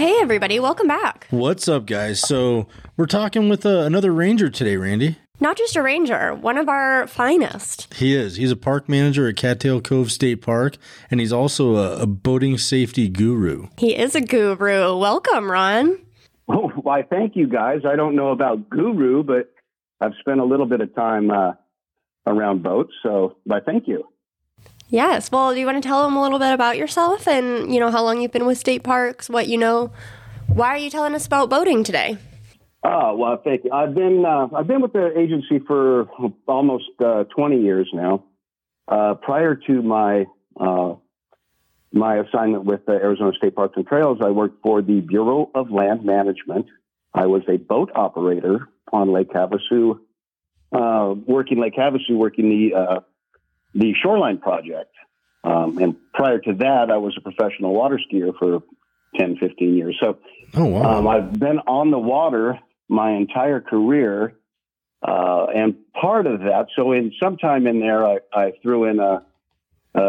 hey, everybody, welcome back. What's up, guys? So, we're talking with uh, another ranger today, Randy. Not just a ranger, one of our finest. He is. He's a park manager at Cattail Cove State Park, and he's also a, a boating safety guru. He is a guru. Welcome, Ron. Oh, why, thank you guys. I don't know about guru, but I've spent a little bit of time uh, around boats, so why, thank you. Yes. Well, do you want to tell them a little bit about yourself and, you know, how long you've been with state parks, what you know? Why are you telling us about boating today? Oh well, thank you. I've been uh, I've been with the agency for almost uh, 20 years now. Uh, prior to my uh, my assignment with Arizona State Parks and Trails, I worked for the Bureau of Land Management. I was a boat operator on Lake Havasu, uh, working Lake Havasu, working the uh, the Shoreline Project. Um, and prior to that, I was a professional water skier for 10, 15 years. So Oh, wow. um, I've been on the water my entire career. Uh, and part of that, so in sometime in there, I, I threw in a, a,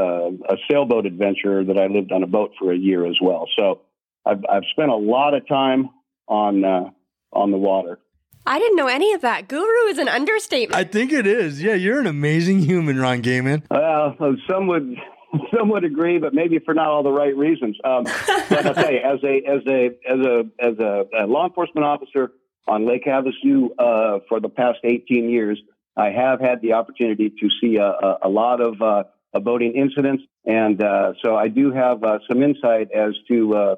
a sailboat adventure that I lived on a boat for a year as well. So I've, I've spent a lot of time on, uh, on the water. I didn't know any of that. Guru is an understatement. I think it is. Yeah, you're an amazing human, Ron Gayman. Well, some would some would agree, but maybe for not all the right reasons. Um, but I'll tell you, as a as a as a as a, a law enforcement officer on Lake Havasu uh, for the past 18 years, I have had the opportunity to see a, a, a lot of uh, boating incidents, and uh, so I do have uh, some insight as to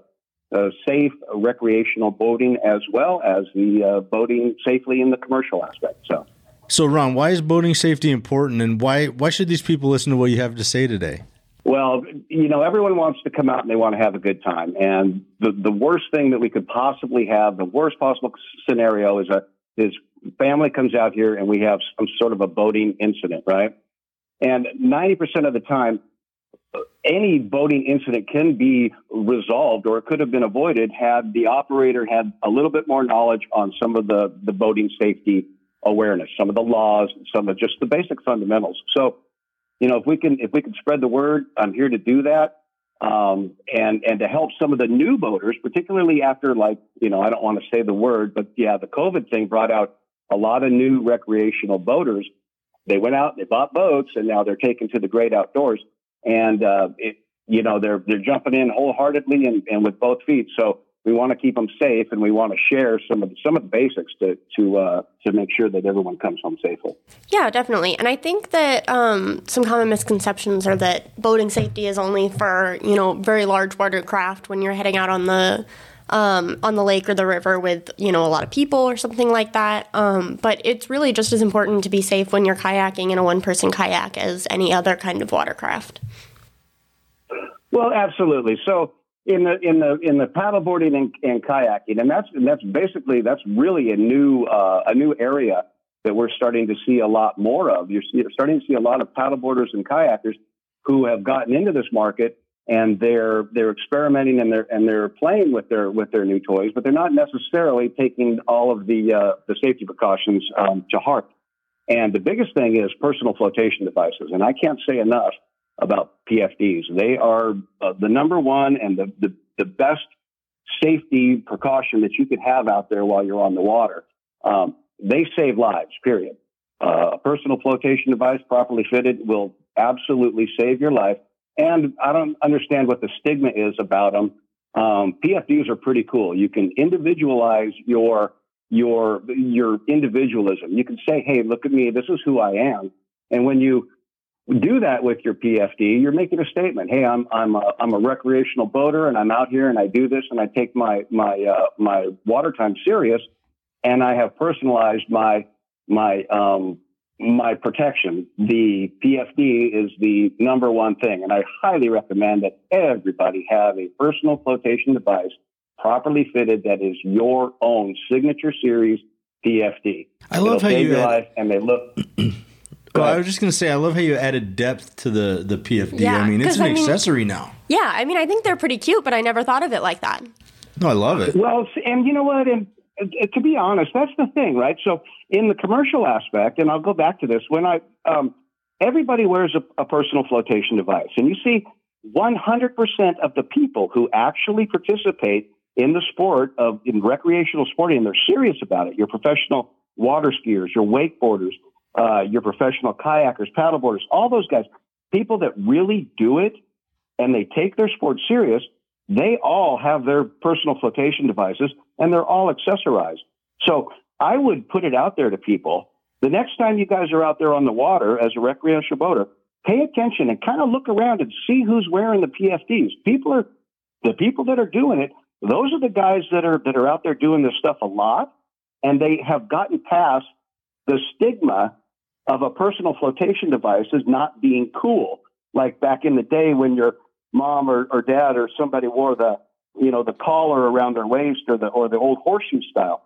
uh, safe recreational boating as well as the uh, boating safely in the commercial aspect. So. So, Ron, why is boating safety important, and why why should these people listen to what you have to say today? Well, you know, everyone wants to come out and they want to have a good time. And the, the worst thing that we could possibly have, the worst possible scenario is a, is family comes out here and we have some sort of a boating incident, right? And 90% of the time, any boating incident can be resolved or it could have been avoided had the operator had a little bit more knowledge on some of the, the boating safety awareness, some of the laws, some of just the basic fundamentals. So, you know, if we can if we can spread the word, I'm here to do that. Um, and and to help some of the new boaters, particularly after like you know I don't want to say the word, but yeah, the COVID thing brought out a lot of new recreational boaters. They went out, they bought boats, and now they're taken to the great outdoors. And uh, it, you know they're they're jumping in wholeheartedly and, and with both feet. So we want to keep them safe, and we want to share some of the, some of the basics to to uh, to make sure that everyone comes home safely. Yeah, definitely. And I think that um, some common misconceptions are that boating safety is only for you know very large watercraft when you're heading out on the um, on the lake or the river with you know a lot of people or something like that. Um, but it's really just as important to be safe when you're kayaking in a one person kayak as any other kind of watercraft. Well, absolutely. So in the in the in the paddleboarding and, and kayaking, and that's and that's basically that's really a new uh, a new area that we're starting to see a lot more of. You're, you're starting to see a lot of paddleboarders and kayakers who have gotten into this market and they're they're experimenting and they're and they're playing with their with their new toys, but they're not necessarily taking all of the uh, the safety precautions um, to heart. And the biggest thing is personal flotation devices, and I can't say enough about PFDs. They are uh, the number one and the, the, the best safety precaution that you could have out there while you're on the water. Um, they save lives, period. Uh, a personal flotation device properly fitted will absolutely save your life. And I don't understand what the stigma is about them. Um, PFDs are pretty cool. You can individualize your your your individualism. You can say, "Hey, look at me. This is who I am." And when you do that with your PFD, you're making a statement. Hey, I'm I'm a, I'm a recreational boater, and I'm out here, and I do this, and I take my my uh, my water time serious, and I have personalized my my um, my protection. The PFD is the number one thing, and I highly recommend that everybody have a personal flotation device properly fitted that is your own signature series PFD. I love It'll how you add- life, and they look. Well, I was just gonna say, I love how you added depth to the the PFD. Yeah, I mean, it's an I mean- accessory now. Yeah, I mean, I think they're pretty cute, but I never thought of it like that. No, I love it. Well, and you know what? And to be honest, that's the thing, right? So in the commercial aspect, and I'll go back to this, when I um, everybody wears a, a personal flotation device, and you see 100% of the people who actually participate in the sport of in recreational sporting, and they're serious about it. Your professional water skiers, your wakeboarders, uh, your professional kayakers, paddleboarders, all those guys, people that really do it and they take their sport serious, they all have their personal flotation devices and they're all accessorized. So I would put it out there to people. The next time you guys are out there on the water as a recreational boater, pay attention and kind of look around and see who's wearing the PFDs. People are the people that are doing it. Those are the guys that are that are out there doing this stuff a lot, and they have gotten past the stigma of a personal flotation device as not being cool. Like back in the day when your mom or, or dad or somebody wore the you know the collar around their waist or the or the old horseshoe style.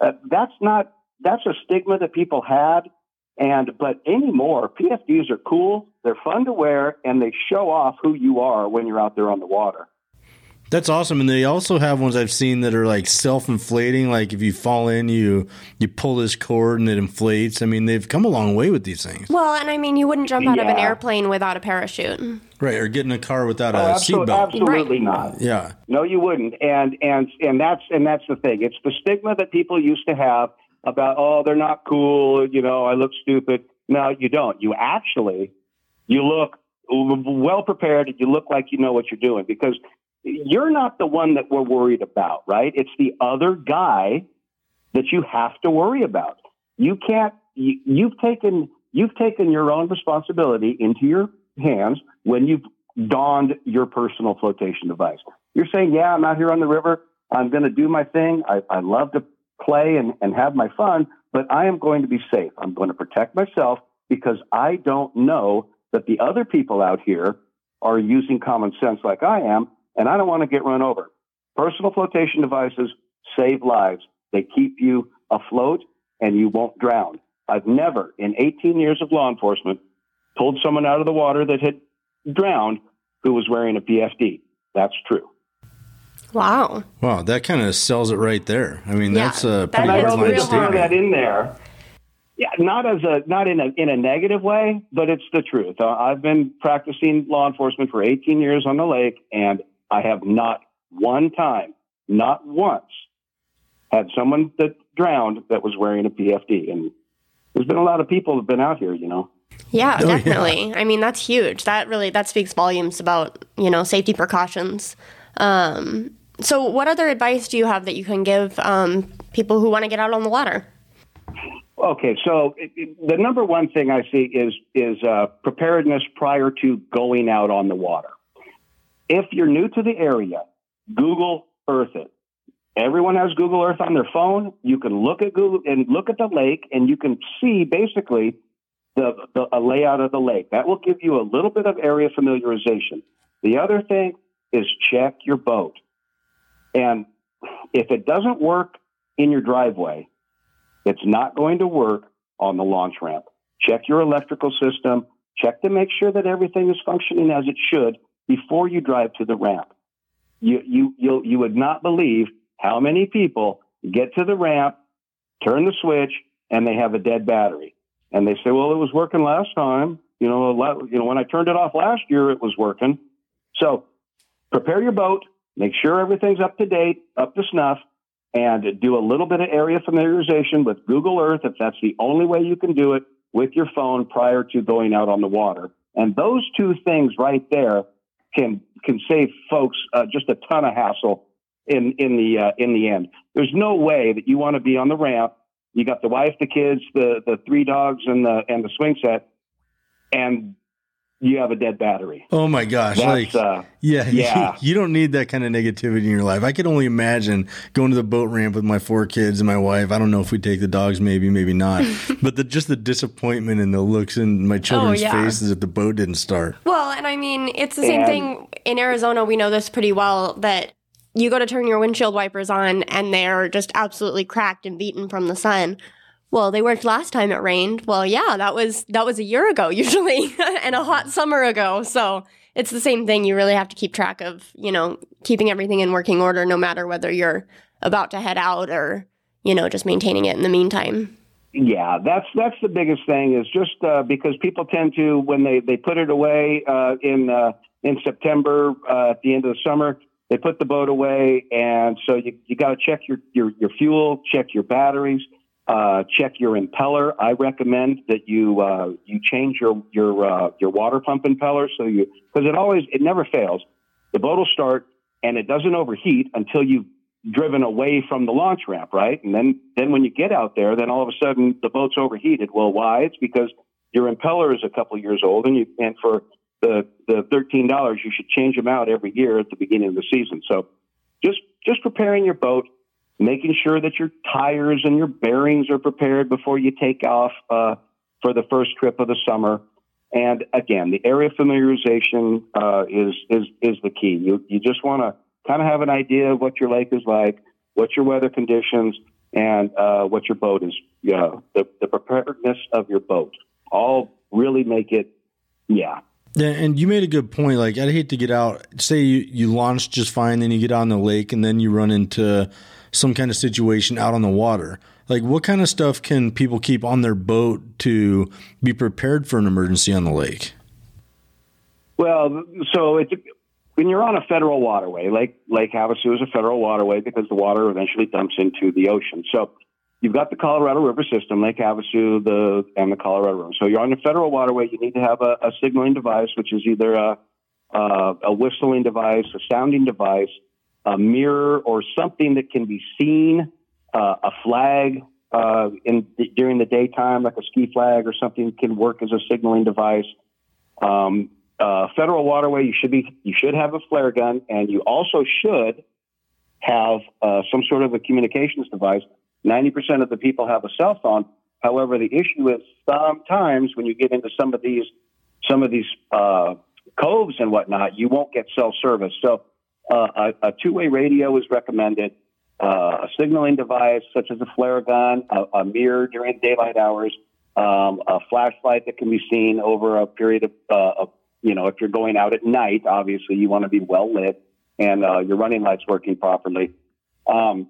Uh, that's not that's a stigma that people had and but anymore, PFDs are cool, they're fun to wear, and they show off who you are when you're out there on the water. That's awesome, and they also have ones I've seen that are like self-inflating. Like if you fall in, you you pull this cord and it inflates. I mean, they've come a long way with these things. Well, and I mean, you wouldn't jump out yeah. of an airplane without a parachute, right? Or get in a car without oh, a absolutely, seatbelt. Absolutely right. not. Yeah. No, you wouldn't. And and and that's and that's the thing. It's the stigma that people used to have about, oh, they're not cool. You know, I look stupid. No, you don't. You actually, you look well prepared. You look like you know what you're doing because you're not the one that we're worried about, right? It's the other guy that you have to worry about. You can't, you, you've taken, you've taken your own responsibility into your hands when you've donned your personal flotation device. You're saying, yeah, I'm out here on the river. I'm going to do my thing. I, I love to play and, and have my fun, but I am going to be safe. I'm going to protect myself because I don't know that the other people out here are using common sense like I am, and I don't want to get run over. Personal flotation devices save lives. They keep you afloat and you won't drown. I've never, in 18 years of law enforcement, pulled someone out of the water that had drowned who was wearing a PFD. That's true. Wow. Wow, that kind of sells it right there. I mean, yeah, that's a pretty that hard line statement. that in there. Yeah, not as a not in a in a negative way, but it's the truth. Uh, I've been practicing law enforcement for 18 years on the lake, and I have not one time, not once, had someone that drowned that was wearing a PFD. And there's been a lot of people that have been out here, you know. Yeah, oh, definitely. Yeah. I mean, that's huge. That really that speaks volumes about you know safety precautions. Um, so, what other advice do you have that you can give um, people who want to get out on the water? Okay, so the number one thing I see is is uh, preparedness prior to going out on the water. If you're new to the area, Google Earth it. Everyone has Google Earth on their phone. You can look at Google and look at the lake, and you can see basically the, the a layout of the lake. That will give you a little bit of area familiarization. The other thing is check your boat. And if it doesn't work in your driveway, it's not going to work on the launch ramp. Check your electrical system. Check to make sure that everything is functioning as it should before you drive to the ramp. You, you, you you would not believe how many people get to the ramp, turn the switch, and they have a dead battery. And they say, well, it was working last time. You know, you know, when I turned it off last year, it was working. So prepare your boat, Make sure everything's up to date, up to snuff, and do a little bit of area familiarization with Google Earth if that's the only way you can do it with your phone prior to going out on the water. And those two things right there can can save folks uh, just a ton of hassle in in the uh, in the end. There's no way that you want to be on the ramp. You got the wife, the kids, the the three dogs, and the and the swing set, and you have a dead battery. Oh my gosh! That's, like, uh, yeah, yeah. You, you, don't need that kind of negativity in your life. I could only imagine going to the boat ramp with my four kids and my wife. I don't know if we take the dogs, maybe, maybe not. but the just the disappointment and the looks in my children's oh, yeah. faces that the boat didn't start. Well, and I mean, it's the same and, thing in Arizona. We know this pretty well that you go to turn your windshield wipers on and they're just absolutely cracked and beaten from the sun well, they worked last time it rained. Well, yeah, that was that was a year ago usually and a hot summer ago. So, it's the same thing. You really have to keep track of, you know, keeping everything in working order no matter whether you're about to head out or, you know, just maintaining it in the meantime. Yeah, that's that's the biggest thing is just uh, because people tend to when they they put it away uh, in uh, in September uh, at the end of the summer, they put the boat away, and so you you got to check your, your your fuel, check your batteries, uh, check your impeller. I recommend that you uh, you change your your uh, your water pump impeller so you because it always it never fails. The boat will start and it doesn't overheat until you've driven away from the launch ramp, right? And then then when you get out there, then all of a sudden the boat's overheated. Well, why? It's because your impeller is a couple years old, and you and for the the thirteen dollars, you should change them out every year at the beginning of the season. So just just preparing your boat making sure that your tires and your bearings are prepared before you take off uh, for the first trip of the summer. And again, the area familiarization uh, is is is the key. You you just want to kind of have an idea of what your lake is like, what your weather conditions, and uh, what your boat is. Yeah, the the preparedness of your boat all really make it. Yeah, yeah, and you made a good point. Like, I'd hate to get out. Say you, you launch just fine, then you get on the lake, and then you run into some kind of situation out on the water. Like, what kind of stuff can people keep on their boat to be prepared for an emergency on the lake? Well, so it's when you're on a federal waterway, Lake Lake Havasu is a federal waterway because the water eventually dumps into the ocean. So you've got the Colorado River system, Lake Havasu, the and the Colorado River. So you're on a federal waterway. You need to have a, a signaling device, which is either a, a, a whistling device, a sounding device, a mirror or something that can be seen, uh, a flag uh, in during the daytime, like a ski flag or something, can work as a signaling device. Um, uh, federal waterway, you should be you should have a flare gun, and you also should have uh, some sort of a communications device. Ninety percent of the people have a cell phone. However, the issue is sometimes when you get into some of these some of these uh, coves and whatnot, you won't get cell service. So uh, a, a, two-way radio is recommended. Uh, a signaling device such as a flare gun, a, a mirror during daylight hours, um, a flashlight that can be seen over a period of, uh, of, you know, if you're going out at night, obviously you want to be well lit and uh, your running lights working properly. Um,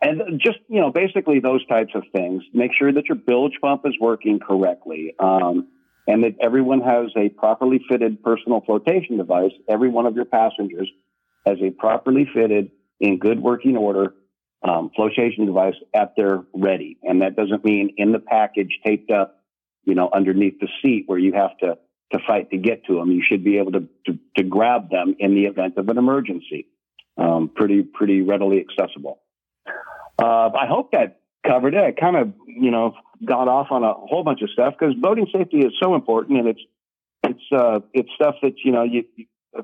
and just, you know, basically those types of things. Make sure that your bilge pump is working correctly. Um, and that everyone has a properly fitted personal flotation device, every one of your passengers as a properly fitted, in good working order um, flotation device at their ready. And that doesn't mean in the package taped up, you know, underneath the seat where you have to, to fight to get to them. You should be able to, to, to grab them in the event of an emergency. Um, pretty, pretty readily accessible. Uh, I hope that covered it. I kind of, you know, got off on a whole bunch of stuff because boating safety is so important and it's, it's, uh, it's stuff that, you know, you,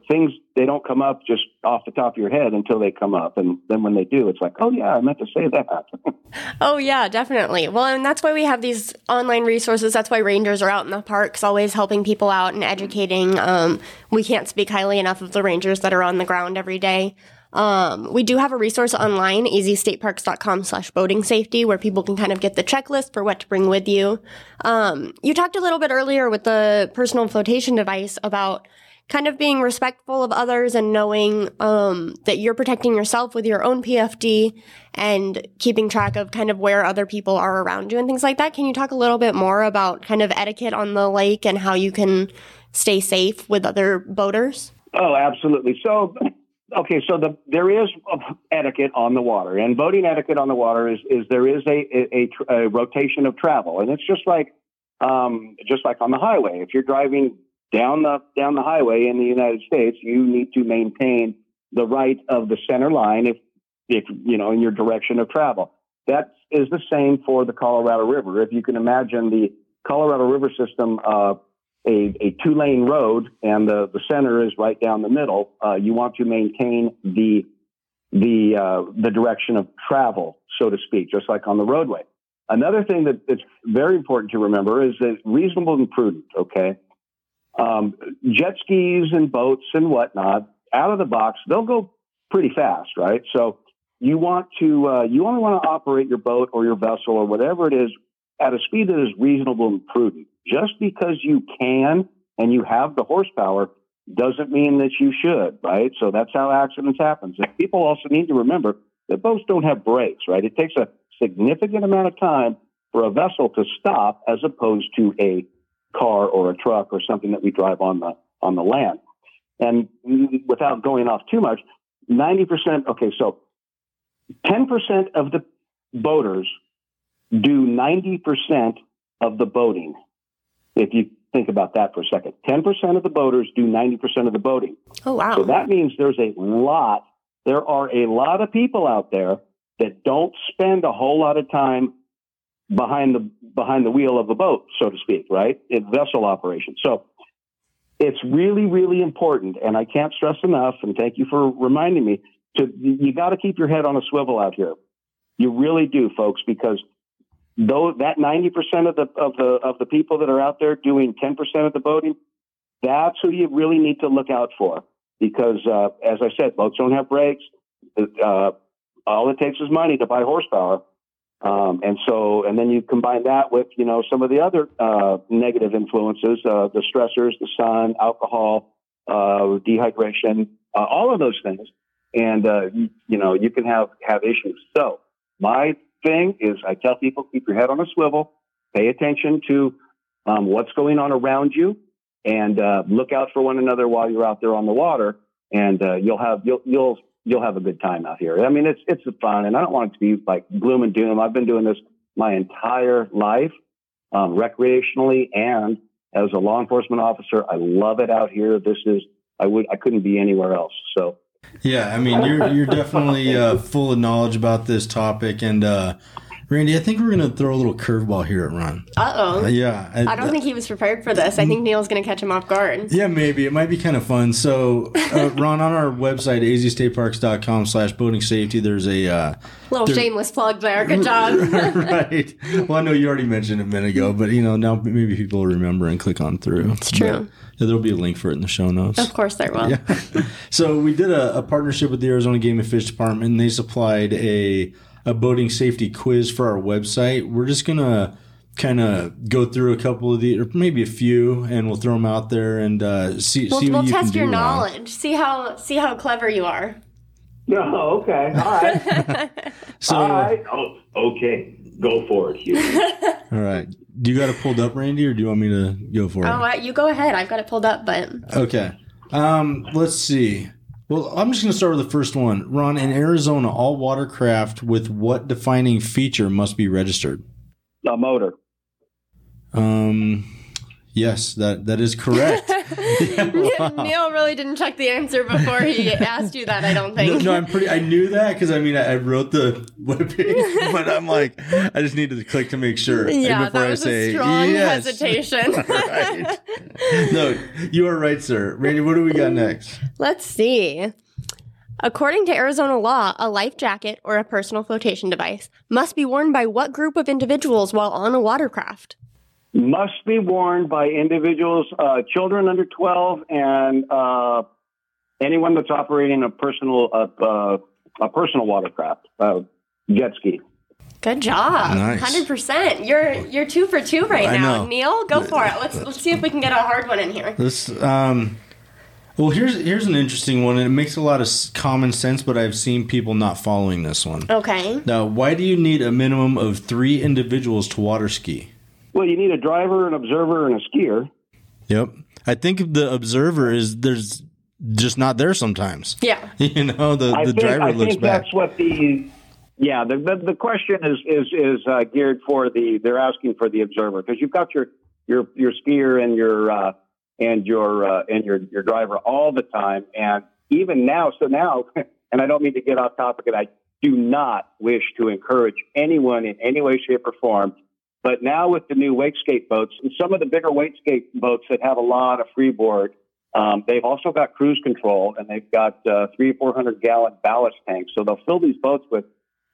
things they don't come up just off the top of your head until they come up. And then when they do it's like oh yeah i meant to say that. Oh yeah definitely. Well and that's why we have these online resources. That's why rangers are out in the parks always helping people out and educating. Um, we can't speak highly enough of the rangers that are on the ground every day. Um, we do have a resource online, azstateparks.com slash boating safety, where people can kind of get the checklist for what to bring with you. Um, you talked a little bit earlier with the personal flotation device about kind of being respectful of others and knowing um, that you're protecting yourself with your own PFD and keeping track of kind of where other people are around you and things like that. Can you talk a little bit more about kind of etiquette on the lake and how you can stay safe with other boaters? Oh, absolutely. So, okay, so the, there is etiquette on the water, and boating etiquette on the water is, is there is a, a, a, rotation of travel, and it's just like um, just like on the highway. If you're driving down the down the highway in the United States, you need to maintain the right of the center line if if you know in your direction of travel. That is the same for the Colorado River. If you can imagine the Colorado River system, uh, a, a two lane road, and the, the center is right down the middle, uh, you want to maintain the the uh, the direction of travel, so to speak, just like on the roadway. Another thing that, that's very important to remember is that reasonable and prudent. Okay, um, jet skis and boats and whatnot, out of the box, they'll go pretty fast, right? So you want to, uh, you only want to operate your boat or your vessel or whatever it is at a speed that is reasonable and prudent. Just because you can and you have the horsepower doesn't mean that you should, right? So that's how accidents happen. And people also need to remember that boats don't have brakes, right? It takes a significant amount of time for a vessel to stop as opposed to a car or a truck or something that we drive on the on the land. And without going off too much, 90%. Okay, so 10% of the boaters do 90% of the boating. If you think about that for a second, 10% of the boaters do 90% of the boating. Oh, wow. So that means there's a lot, there are a lot of people out there that don't spend a whole lot of time behind the behind the wheel of a boat, so to speak, right? Vessel operation. So it's really, really important, and I can't stress enough. And thank you for reminding me to. You got to keep your head on a swivel out here. You really do, folks, because though that ninety percent of the of the of the people that are out there doing ten percent of the boating, that's who you really need to look out for. Because uh, as I said, boats don't have brakes. Uh, all it takes is money to buy horsepower. Um, and so, and then you combine that with, you know, some of the other uh, negative influences, uh, the stressors, the sun, alcohol, uh, dehydration, uh, all of those things. And, uh, you, you, know, you can have, have issues. So my thing is I tell people, keep your head on a swivel, pay attention to um, what's going on around you and uh, look out for one another while you're out there on the water. And you'll have, you'll, you'll you'll have a good time out here. I mean, it's it's fun, and I don't want it to be like gloom and doom. I've been doing this my entire life, um, recreationally and as a law enforcement officer. I love it out here. This is I would I couldn't be anywhere else. So. Yeah, I mean, you're you're definitely uh, full of knowledge about this topic, and uh, Randy, I think we're going to throw a little curveball here at Ron. Uh-oh. Uh, yeah. I, I don't think he was prepared for this. I think Neil's going to catch him off guard. Yeah, maybe. It might be kind of fun. So, uh, Ron, on our website, azstateparks.com slash boating safety, there's a... Uh, little shameless plug there. Good job. right. Well, I know you already mentioned it a minute ago, but, you know, now maybe people will remember and click on through. It's true. But, there'll be a link for it in the show notes. Of course there will. Yeah. so we did a, a partnership with the Arizona Game and Fish Department, and they supplied a a boating safety quiz for our website. We're just gonna kind of go through a couple of the, or maybe a few, and we'll throw them out there and uh, see. We'll, see we'll you test your do, knowledge. Ron. See how see how clever you are. No, okay, all right. so, all right. Oh, okay, go for it, Hugh. all right. Do you got it pulled up, Randy, or do you want me to go for oh, it? Oh, you go ahead. I've got it pulled up, but okay. Um, let's see. Well, I'm just going to start with the first one. Ron, in Arizona, all watercraft with what defining feature must be registered? A motor. Um, yes, that that is correct. yeah, wow. Neil really didn't check the answer before he asked you that. I don't think. No, no I'm pretty. I knew that because I mean I, I, wrote the webpage, but I'm like I just needed to click to make sure. Yeah, before that was I say, a strong yes. hesitation. right. No, you are right, sir. Randy, what do we got next? Let's see. According to Arizona law, a life jacket or a personal flotation device must be worn by what group of individuals while on a watercraft? Must be worn by individuals, uh, children under 12, and uh, anyone that's operating a personal uh, uh a personal watercraft, uh, jet ski. Good job, hundred percent. You're you're two for two right I now, know. Neil. Go for it. Let's let's see if we can get a hard one in here. This um. Well, here's here's an interesting one, and it makes a lot of common sense, but I've seen people not following this one. Okay. Now, why do you need a minimum of three individuals to water ski? Well, you need a driver, an observer, and a skier. Yep. I think the observer is there's just not there sometimes. Yeah. You know, the, the think, driver I looks think back. That's what the yeah, the the, the question is is is uh, geared for the they're asking for the observer because you've got your your your skier and your uh, and your uh, and your your driver all the time and even now so now and I don't mean to get off topic and I do not wish to encourage anyone in any way shape or form but now with the new wakeskate boats and some of the bigger wakeskate boats that have a lot of freeboard, um, they've also got cruise control and they've got uh, three or four hundred gallon ballast tanks. So they'll fill these boats with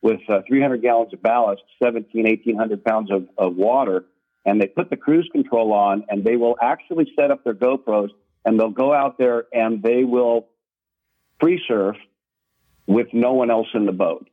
with uh, 300 gallons of ballast, 17, 1800 pounds of, of water, and they put the cruise control on, and they will actually set up their GoPros, and they'll go out there and they will free surf with no one else in the boat.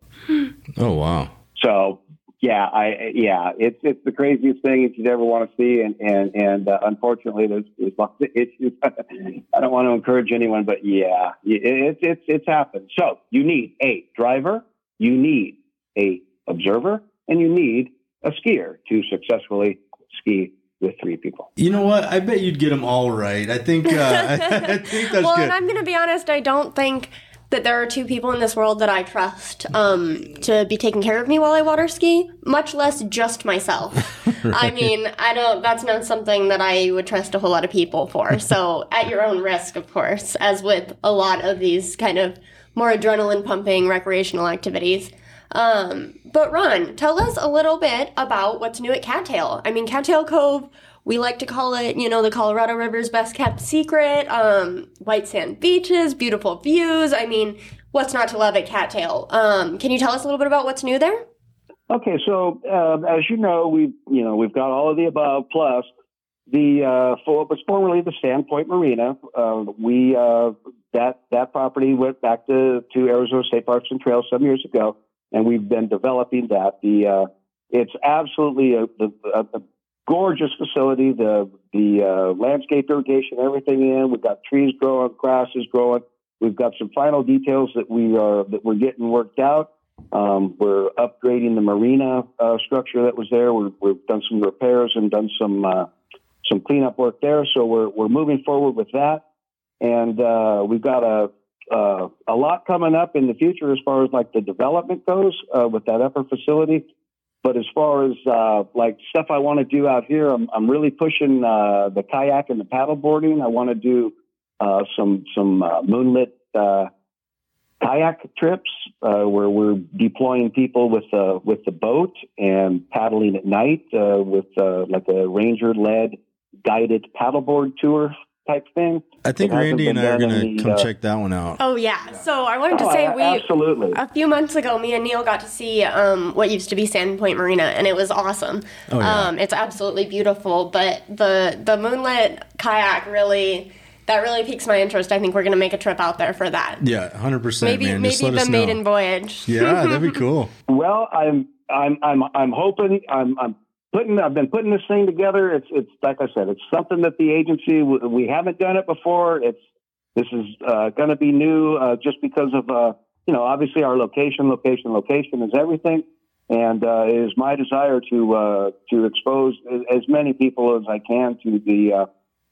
Oh wow! So yeah, I yeah, it's it's the craziest thing that you'd ever want to see, and and and uh, unfortunately, there's, there's lots of issues. I don't want to encourage anyone, but yeah, it's it's it's happened. So you need a driver, you need a observer, and you need a skier to successfully ski with three people. You know what? I bet you'd get them all right. I think uh, I, think that's well, good. and I'm going to be honest. I don't think that there are two people in this world that I trust um, to be taking care of me while I water ski, much less just myself. right. I mean, I don't. That's not something that I would trust a whole lot of people for. So, at your own risk, of course, as with a lot of these kind of more adrenaline pumping recreational activities. Um, but Ron, tell us a little bit about what's new at Cattail. I mean, Cattail Cove we like to call it, you know, the Colorado River's best kept secret. Um, white sand beaches, beautiful views. I mean, what's not to love at Cattail? Um, can you tell us a little bit about what's new there? Okay, so uh, as you know, we've you know we've got all of the above plus the uh, for, was formerly the Sandpoint Marina. Uh, we uh, that that property went back to to Arizona State Parks and Trails some years ago, and we've been developing that. The uh, it's absolutely a, a, a gorgeous facility. The the uh, landscape irrigation, everything in. We've got trees growing, grasses growing. We've got some final details that we are that we're getting worked out. Um, we're upgrading the marina uh, structure that was there. we have done some repairs and done some uh, some cleanup work there. So we're we're moving forward with that, and uh, we've got a uh, a lot coming up in the future as far as like the development goes uh, with that upper facility. But as far as uh, like stuff I want to do out here, I'm, I'm really pushing uh, the kayak and the paddle boarding. I want to do uh, some some uh, moonlit uh, kayak trips uh, where we're deploying people with with the boat and paddling at night with like a ranger led guided paddleboard tour type thing. I think Randy and I are going to come uh, check that one out. Oh yeah. So I wanted to oh, say we absolutely a few months ago, me and Neil got to see um, what used to be Sandpoint Marina, and it was awesome. Oh, yeah. Um, it's absolutely beautiful, but the the moonlit kayak really. That really piques my interest. I think we're going to make a trip out there for that. Yeah, hundred percent. Maybe man. maybe the maiden know. voyage. Yeah, that'd be cool. well, I'm I'm I'm I'm hoping I'm I'm putting I've been putting this thing together. It's it's like I said, it's something that the agency we haven't done it before. It's this is uh, going to be new uh, just because of uh, you know obviously our location, location, location is everything, and uh, it is my desire to uh, to expose as many people as I can to the uh,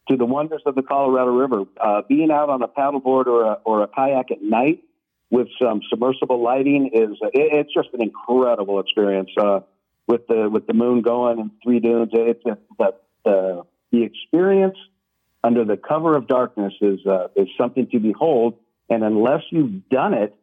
to the wonders of the Colorado River. being out on a paddleboard or a, or a kayak at night with some submersible lighting is it, it's just an incredible experience with the with the moon going and three dunes. It's a, the, the the experience under the cover of darkness is uh, is something to behold. And unless you've done it,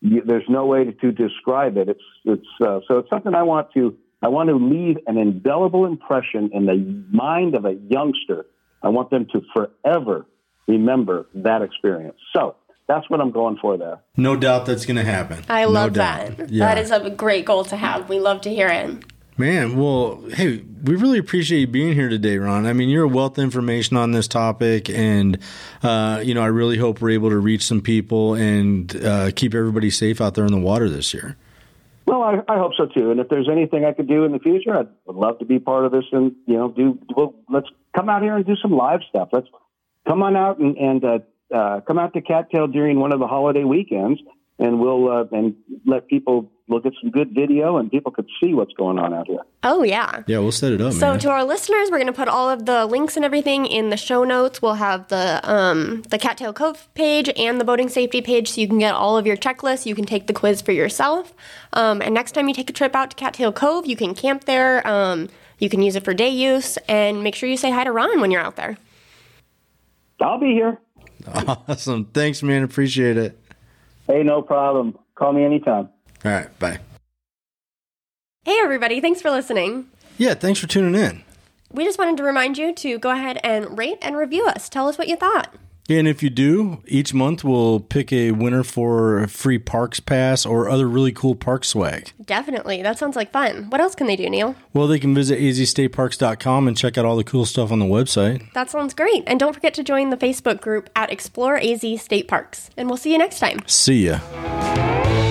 you, there's no way to, to, describe it. It's it's uh, so it's something I want to I want to leave an indelible impression in the mind of a youngster. I want them to forever remember that experience. So that's what I'm going for there. No doubt that's going to happen. I love no that. Yeah. That is a great goal to have. We love to hear it. Man, well, hey, we really appreciate you being here today, Ron. I mean, you're a wealth of information on this topic, and uh, you know, I really hope we're able to reach some people and uh, keep everybody safe out there in the water this year. Well, I, I, hope so too. And if there's anything I could do in the future, I'd, love to be part of this. And you know, do well, let's come out here and do some live stuff. Let's come on out and, and uh, uh come out to Cattail during one of the holiday weekends, and we'll uh, and let people we'll get some good video and people could see what's going on out here. Oh yeah. Yeah, we'll set it up. So man. to our listeners, we're going to put all of the links and everything in the show notes. We'll have the um, the Cattail Cove page and the boating safety page, so you can get all of your checklists. You can take the quiz for yourself. Um, and next time you take a trip out to Cattail Cove, you can camp there. Um, you can use it for day use, and make sure you say hi to Ron when you're out there. I'll be here. Awesome. Thanks, man. Appreciate it. Hey, no problem. Call me anytime. All right. Bye. Hey, everybody. Thanks for listening. Yeah. Thanks for tuning in. We just wanted to remind you to go ahead and rate and review us. Tell us what you thought. And if you do, each month we'll pick a winner for a free parks pass or other really cool park swag. Definitely. That sounds like fun. What else can they do, Neil? Well, they can visit azstateparks.com and check out all the cool stuff on the website. That sounds great. And don't forget to join the Facebook group at Explore AZ State Parks. And we'll see you next time. See ya.